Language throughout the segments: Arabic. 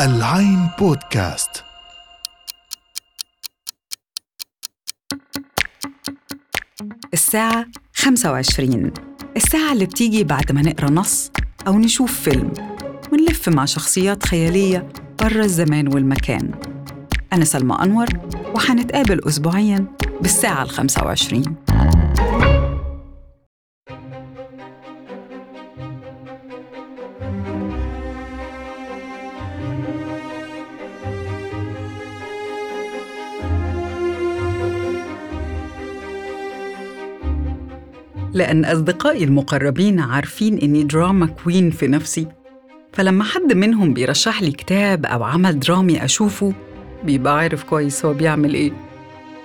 العين بودكاست. الساعة 25 الساعة اللي بتيجي بعد ما نقرأ نص أو نشوف فيلم. ونلف مع شخصيات خيالية برا الزمان والمكان. أنا سلمى أنور وحنتقابل أسبوعياً بالساعة ال 25 لأن أصدقائي المقربين عارفين إني drama queen في نفسي. فلما حد منهم بيرشح لي كتاب أو عمل درامي أشوفه بيبقى عارف كويس هو بيعمل إيه.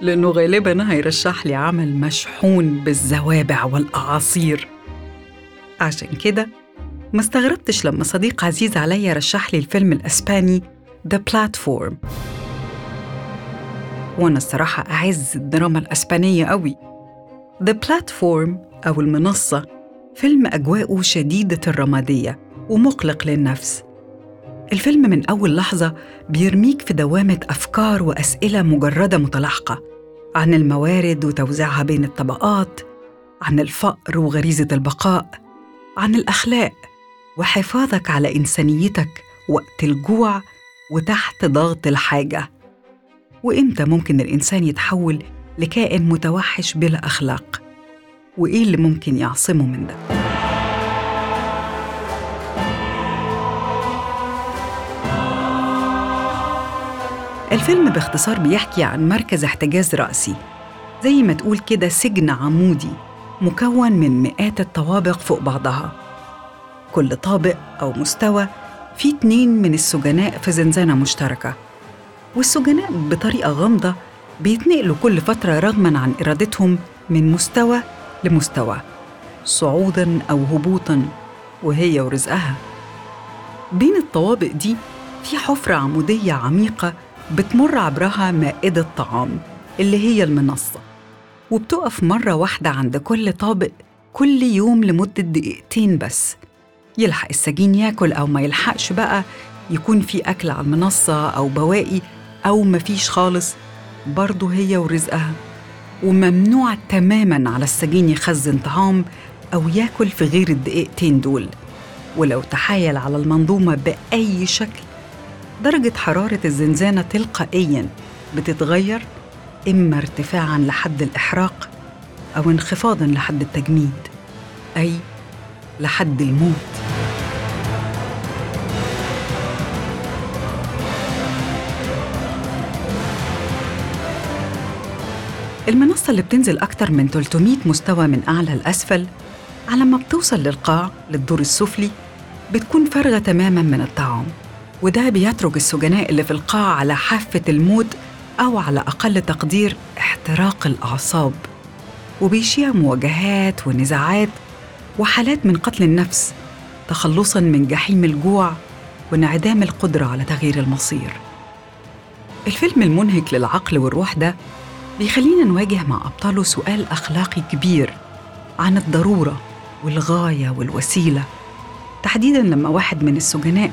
لأنه غالباً هيرشح لي عمل مشحون بالزوابع والأعاصير. عشان كده ما استغربتش لما صديق عزيز عليا رشح لي الفيلم الأسباني The Platform. وأنا الصراحة أعز الدراما الأسبانية قوي The Platform أو المنصة فيلم أجواءه شديدة الرمادية ومقلق للنفس. الفيلم من أول لحظة بيرميك في دوامة أفكار وأسئلة مجردة متلاحقة عن الموارد وتوزيعها بين الطبقات عن الفقر وغريزة البقاء عن الأخلاق وحفاظك على إنسانيتك وقت الجوع وتحت ضغط الحاجة. وإمتى ممكن الإنسان يتحول لكائن متوحش بلا أخلاق؟ وإيه اللي ممكن يعصمه من ده؟ الفيلم باختصار بيحكي عن مركز احتجاز رأسي. زي ما تقول كده سجن عمودي مكون من مئات الطوابق فوق بعضها. كل طابق أو مستوى فيه اتنين من السجناء في زنزانة مشتركة. والسجناء بطريقة غامضة بيتنقلوا كل فترة رغما عن إرادتهم من مستوى لمستوى صعودا أو هبوطا وهي ورزقها. بين الطوابق دي في حفرة عمودية عميقة بتمر عبرها مائدة طعام اللي هي المنصة وبتقف مرة واحدة عند كل طابق كل يوم لمدة دقيقتين بس. يلحق السجين ياكل أو ما يلحقش بقى يكون في أكل على المنصة أو بواقي أو مفيش خالص برضه هي ورزقها. وممنوع تماما على السجين يخزن طعام أو ياكل في غير الدقيقتين دول. ولو تحايل على المنظومة بأي شكل درجة حرارة الزنزانة تلقائياً بتتغير إما ارتفاعاً لحد الإحراق أو انخفاضاً لحد التجميد أي لحد الموت. المنصة اللي بتنزل أكتر من 300 مستوى من أعلى لأسفل على ما بتوصل للقاع للدور السفلي بتكون فارغة تماماً من الطعام وده بيترك السجناء اللي في القاع على حافة الموت أو على أقل تقدير احتراق الأعصاب. وبيشيع مواجهات ونزاعات وحالات من قتل النفس تخلصاً من جحيم الجوع وانعدام القدرة على تغيير المصير. الفيلم المنهك للعقل والروح ده بيخلينا نواجه مع أبطاله سؤال أخلاقي كبير عن الضرورة والغاية والوسيلة. تحديداً لما واحد من السجناء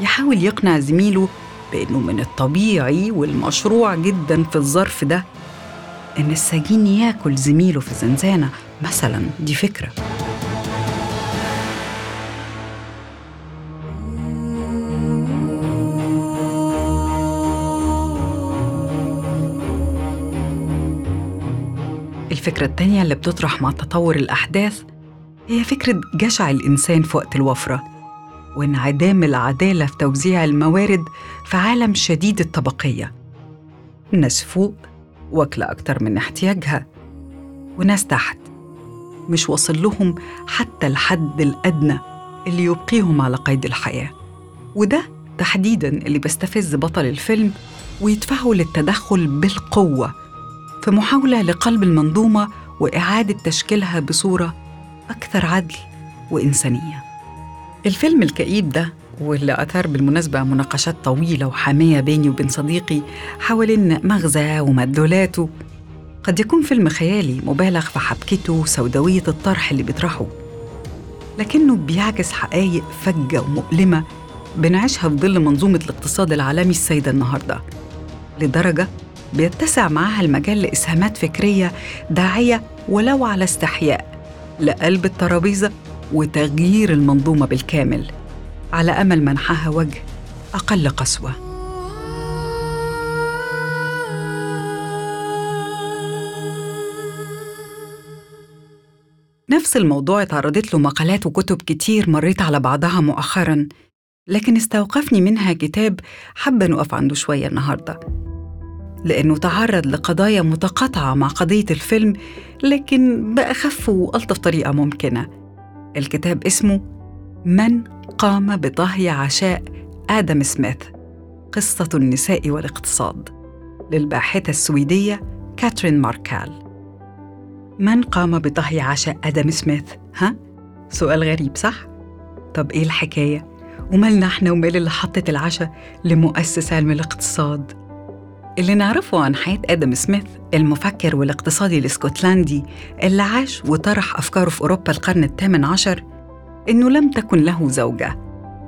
يحاول يقنع زميله بأنه من الطبيعي والمشروع جدا في الظرف ده إن السجين ياكل زميله في الزنزانة مثلا دي فكرة. الفكرة التانية اللي بتطرح مع تطور الأحداث هي فكرة جشع الإنسان في وقت الوفرة وانعدام العدالة في توزيع الموارد في عالم شديد الطبقية. ناس فوق واكلة أكتر من احتياجها وناس تحت مش واصل لهم حتى الحد الأدنى اللي يبقيهم على قيد الحياة. وده تحديداً اللي بيستفز بطل الفيلم ويدفعه للتدخل بالقوة. في محاولة لقلب المنظومة وإعادة تشكيلها بصورة أكثر عدل وإنسانية. الفيلم الكئيب ده واللي أثار بالمناسبة مناقشات طويلة وحامية بيني وبين صديقي حوالين مغزى ومدلولاته قد يكون فيلم خيالي مبالغ في حبكته وسوداوية الطرح اللي بيطرحه. لكنه بيعكس حقائق فجة ومؤلمة بنعيشها في ظل منظومة الاقتصاد العالمي السيدة النهاردة. لدرجة بيتسع معاها المجال لإسهامات فكرية داعية ولو على استحياء لقلب الترابيزة وتغيير المنظومة بالكامل. على أمل منحها وجه أقل قسوة. نفس الموضوع اتعرضت له مقالات وكتب كتير مريت على بعضها مؤخرا لكن استوقفني منها كتاب حابة نقف عنده شوية النهاردة. لأنه تعرض لقضايا متقاطعة مع قضية الفيلم لكن بأخف وألطف طريقة ممكنة الكتاب اسمه من قام بطهي عشاء آدم سميث قصة النساء والاقتصاد للباحثة السويدية كاترين ماركال من قام بطهي عشاء آدم سميث؟ ها؟ سؤال غريب صح؟ طب إيه الحكاية؟ ومالنا إحنا ومال اللي حطت العشاء لمؤسس علم الاقتصاد؟ اللي نعرفه عن حياة آدم سميث المفكر والاقتصادي الإسكتلندي اللي عاش وطرح أفكاره في أوروبا القرن الثامن عشر إنه لم تكن له زوجة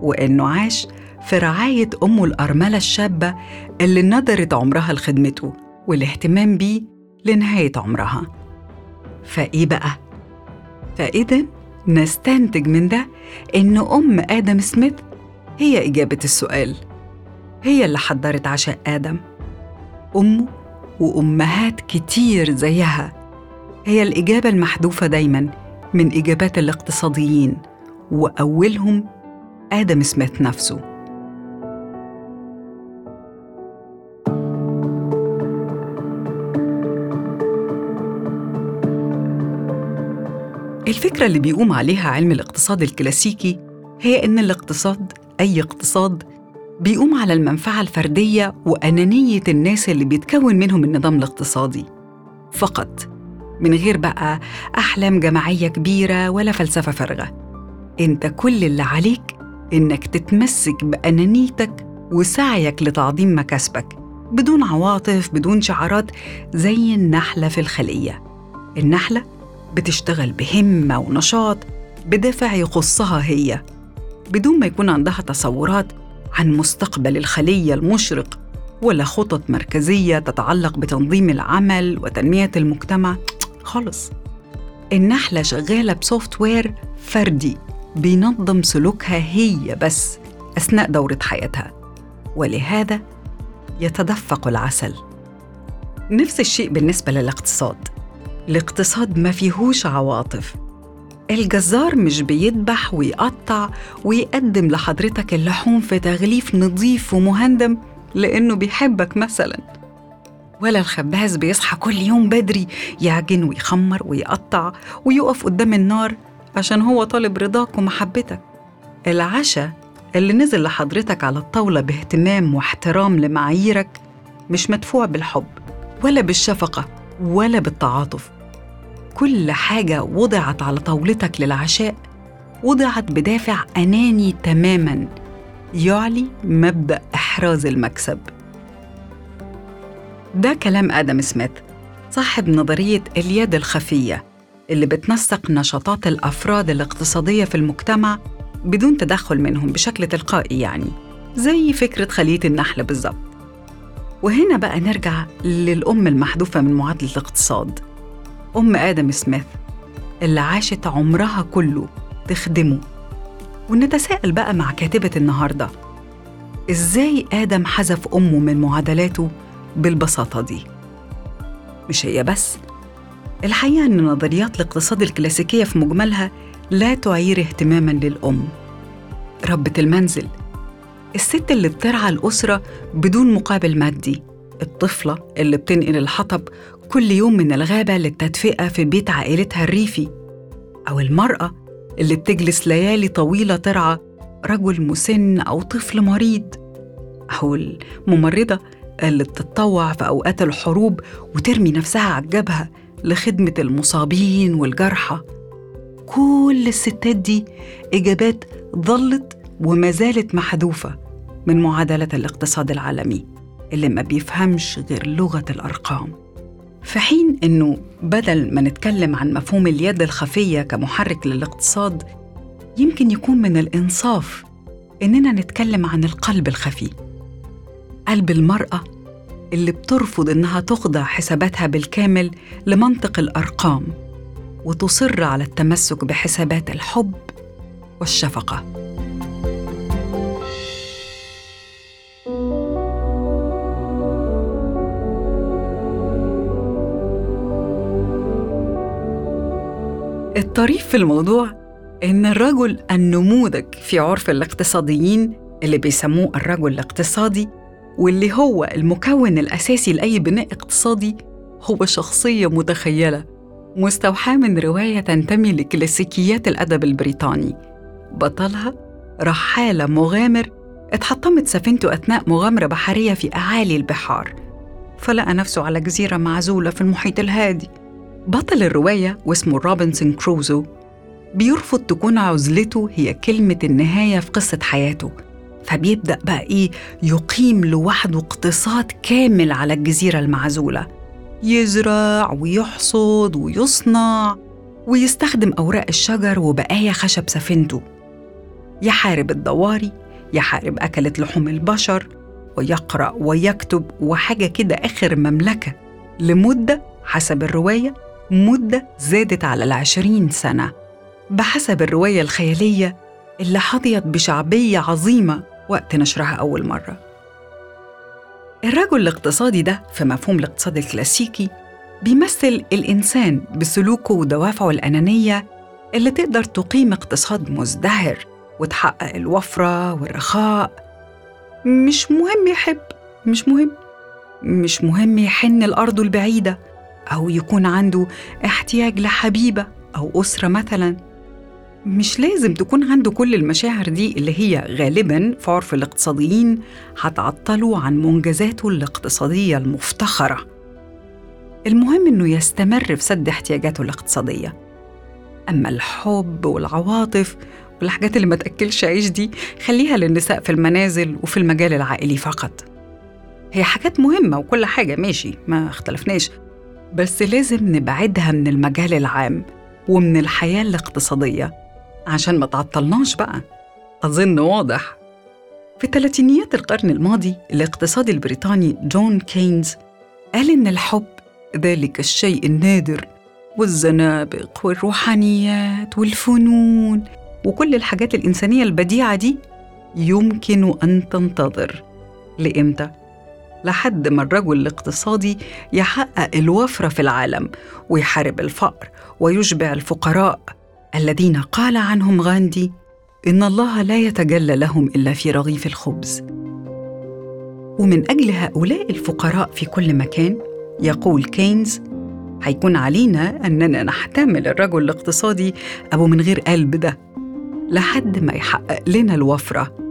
وإنه عاش في رعاية أمه الأرملة الشابة اللي نذرت عمرها لخدمته والاهتمام بيه لنهاية عمرها فإيه بقى؟ فإذا نستنتج من ده إن أم آدم سميث هي إجابة السؤال هي اللي حضرت عشاء آدم أمه وأمهات كتير زيها. هي الإجابة المحذوفة دايماً من إجابات الاقتصاديين وأولهم آدم سميث نفسه. الفكرة اللي بيقوم عليها علم الاقتصاد الكلاسيكي هي إن الاقتصاد أي اقتصاد بيقوم على المنفعة الفردية وأنانية الناس اللي بيتكون منهم النظام الاقتصادي. فقط. من غير بقى أحلام جماعية كبيرة ولا فلسفة فارغة. أنت كل اللي عليك إنك تتمسك بأنانيتك وسعيك لتعظيم مكاسبك بدون عواطف بدون شعارات زي النحلة في الخلية. النحلة بتشتغل بهمة ونشاط بدافع يخصها هي. بدون ما يكون عندها تصورات عن مستقبل الخلية المشرق ولا خطط مركزية تتعلق بتنظيم العمل وتنمية المجتمع؟ خالص. النحلة شغالة بسوفت وير فردي بينظم سلوكها هي بس أثناء دورة حياتها ولهذا يتدفق العسل. نفس الشيء بالنسبة للاقتصاد. الاقتصاد ما فيهوش عواطف. الجزار مش بيذبح ويقطع ويقدم لحضرتك اللحوم في تغليف نظيف ومهندم لأنه بيحبك مثلا. ولا الخباز بيصحى كل يوم بدري يعجن ويخمر ويقطع ويقف قدام النار عشان هو طالب رضاك ومحبتك. العشاء اللي نزل لحضرتك على الطاولة باهتمام واحترام لمعاييرك مش مدفوع بالحب ولا بالشفقة ولا بالتعاطف. كل حاجة وضعت على طاولتك للعشاء وضعت بدافع أناني تماماً يعلي مبدأ إحراز المكسب. ده كلام آدم سميث صاحب نظرية اليد الخفية اللي بتنسق نشاطات الأفراد الاقتصادية في المجتمع بدون تدخل منهم بشكل تلقائي يعني زي فكرة خلية النحل بالظبط. وهنا بقى نرجع للأم المحذوفة من معادلة الاقتصاد. أم آدم سميث اللي عاشت عمرها كله تخدمه. ونتساءل بقى مع كاتبة النهاردة إزاي آدم حذف أمه من معادلاته بالبساطة دي؟ مش هي بس الحقيقة أن نظريات الاقتصاد الكلاسيكية في مجملها لا تعير اهتماما للأم. ربة المنزل الست اللي بترعى الأسرة بدون مقابل مادي. الطفلة اللي بتنقل الحطب كل يوم من الغابة للتدفئة في بيت عائلتها الريفي أو المرأة اللي بتجلس ليالي طويلة ترعى رجل مسن أو طفل مريض. أو الممرضة اللي بتتطوع في أوقات الحروب وترمي نفسها على الجبهة لخدمة المصابين والجرحى. كل الستات دي إجابات ظلت وما زالت محذوفة من معادلة الاقتصاد العالمي. اللي ما بيفهمش غير لغة الأرقام. في حين إنه بدل ما نتكلم عن مفهوم اليد الخفية كمحرك للاقتصاد يمكن يكون من الإنصاف إننا نتكلم عن القلب الخفي. قلب المرأة اللي بترفض إنها تخضع حساباتها بالكامل لمنطق الأرقام وتصر على التمسك بحسابات الحب والشفقة. الطريف في الموضوع إن الرجل النموذج في عرف الاقتصاديين اللي بيسموه الرجل الاقتصادي واللي هو المكون الأساسي لأي بناء اقتصادي هو شخصية متخيلة مستوحاة من رواية تنتمي لكلاسيكيات الأدب البريطاني. بطلها رحالة مغامر اتحطمت سفينته أثناء مغامرة بحرية في أعالي البحار. فلقى نفسه على جزيرة معزولة في المحيط الهادي. بطل الرواية واسمه روبنسون كروزو بيرفض تكون عزلته هي كلمة النهاية في قصة حياته فبيبدأ بقى إيه يقيم لوحده اقتصاد كامل على الجزيرة المعزولة يزرع ويحصد ويصنع ويستخدم أوراق الشجر وبقايا خشب سفينته. يحارب الضواري يحارب أكلة لحوم البشر ويقرأ ويكتب وحاجة كده آخر مملكة. لمدة حسب الرواية مدة زادت على العشرين سنة. بحسب الرواية الخيالية اللي حظيت بشعبية عظيمة وقت نشرها أول مرة. الرجل الاقتصادي ده في مفهوم الاقتصاد الكلاسيكي بيمثل الإنسان بسلوكه ودوافعه الأنانية اللي تقدر تقيم اقتصاد مزدهر وتحقق الوفرة والرخاء. مش مهم يحب مش مهم مش مهم يحن الأرض البعيدة. أو يكون عنده احتياج لحبيبة أو أسرة مثلاً. مش لازم تكون عنده كل المشاعر دي اللي هي غالباً في عرف الاقتصاديين هتعطله عن منجزاته الاقتصادية المفتخرة. المهم إنه يستمر في سد احتياجاته الاقتصادية. أما الحب والعواطف والحاجات اللي ما تأكلش عيش دي خليها للنساء في المنازل وفي المجال العائلي فقط. هي حاجات مهمة وكل حاجة ماشي ما اختلفناش. بس لازم نبعدها من المجال العام ومن الحياة الاقتصادية عشان ما تعطلناش بقى. أظن واضح. في ثلاثينيات القرن الماضي الاقتصادي البريطاني جون كينز قال إن الحب ذلك الشيء النادر والزنابق والروحانيات والفنون وكل الحاجات الإنسانية البديعة دي يمكن أن تنتظر. لإمتى؟ لحد ما الرجل الاقتصادي يحقق الوفرة في العالم ويحارب الفقر ويشبع الفقراء الذين قال عنهم غاندي إن الله لا يتجلى لهم إلا في رغيف الخبز. ومن أجل هؤلاء الفقراء في كل مكان يقول كينز هيكون علينا أننا نحتمل الرجل الاقتصادي أبو من غير قلب ده لحد ما يحقق لنا الوفرة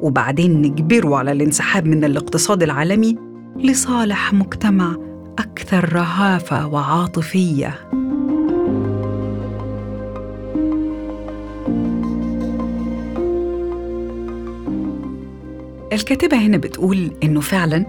وبعدين نجبره على الانسحاب من الاقتصاد العالمي لصالح مجتمع أكثر رهافة وعاطفية. الكاتبة هنا بتقول إنه فعلاً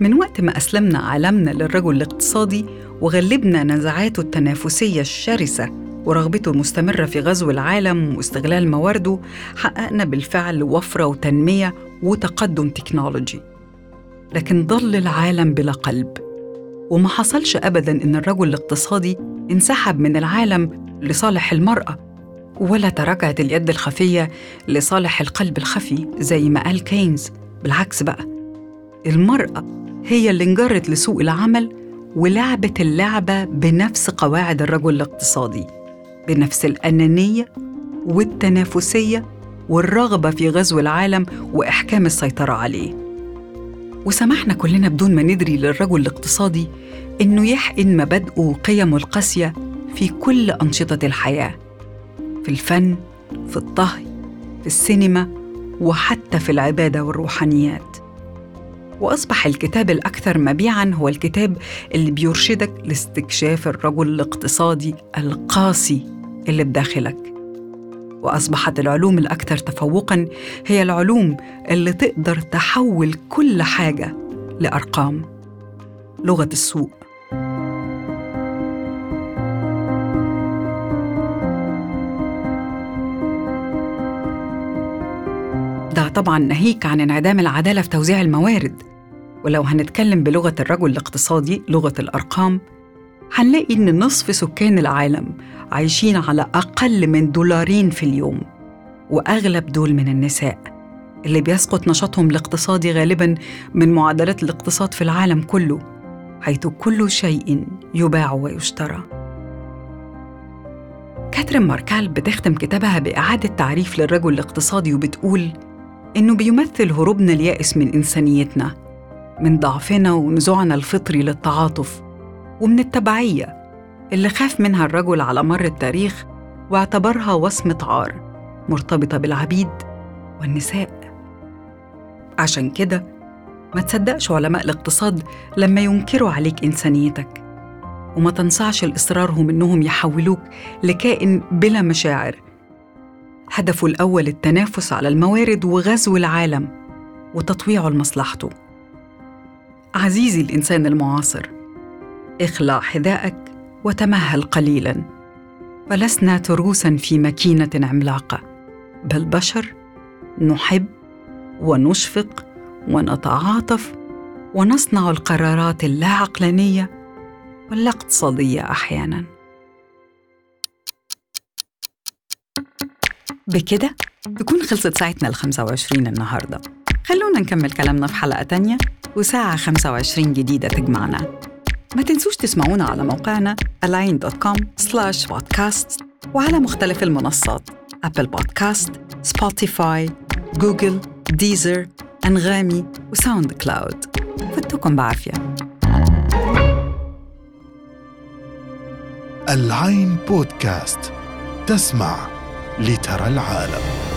من وقت ما أسلمنا عالمنا للرجل الاقتصادي وغلبنا نزعاته التنافسية الشرسة ورغبته المستمرة في غزو العالم واستغلال موارده حققنا بالفعل وفرة وتنمية وتقدم تكنولوجي. لكن ظل العالم بلا قلب. وما حصلش أبداً إن الرجل الاقتصادي انسحب من العالم لصالح المرأة ولا تراجعت اليد الخفية لصالح القلب الخفي زي ما قال كينز. بالعكس بقى المرأة هي اللي انجرت لسوق العمل ولعبت اللعبة بنفس قواعد الرجل الاقتصادي. بنفس الأنانية والتنافسية والرغبة في غزو العالم وإحكام السيطرة عليه. وسمحنا كلنا بدون ما ندري للرجل الاقتصادي إنه يحقن مبادئه وقيمه القاسية في كل أنشطة الحياة في الفن في الطهي في السينما وحتى في العبادة والروحانيات. وأصبح الكتاب الأكثر مبيعاً هو الكتاب اللي بيرشدك لاستكشاف الرجل الاقتصادي القاسي اللي بداخلك. وأصبحت العلوم الأكثر تفوقاً هي العلوم اللي تقدر تحول كل حاجة لأرقام. لغة السوق طبعا ناهيك عن انعدام العدالة في توزيع الموارد. ولو هنتكلم بلغة الرجل الاقتصادي لغة الأرقام هنلاقي إن نصف سكان العالم عايشين على أقل من دولارين في اليوم وأغلب دول من النساء اللي بيسقط نشاطهم الاقتصادي غالبا من معدلات الاقتصاد في العالم كله حيث كل شيء يباع ويشترى. كاترين ماركال بتختم كتابها بإعادة تعريف للرجل الاقتصادي وبتقول إنه بيمثل هروبنا اليائس من إنسانيتنا من ضعفنا ونزوعنا الفطري للتعاطف ومن التبعية اللي خاف منها الرجل على مر التاريخ واعتبرها وصمة عار مرتبطة بالعبيد والنساء. عشان كده ما تصدقش علماء الاقتصاد لما ينكروا عليك إنسانيتك وما تنصعش لإصرارهم إنهم يحولوك لكائن بلا مشاعر هدفه الأول التنافس على الموارد وغزو العالم وتطويعه لمصلحته عزيزي الإنسان المعاصر اخلع حذاءك وتمهل قليلا. فلسنا تروسا في ماكينة عملاقة. بل بشر نحب ونشفق ونتعاطف ونصنع القرارات اللا عقلانيه واللا اقتصاديه أحيانا. بكده تكون خلصت ساعتنا ال 25 النهارده. خلونا نكمل كلامنا في حلقة تانية وساعة 25 جديدة تجمعنا. ما تنسوش تسمعونا على موقعنا al-ain.com slash podcast وعلى مختلف المنصات Apple Podcast Spotify Google Deezer أنغامي و SoundCloud فتكم بعافية. العين بودكاست تسمع لترى العالم.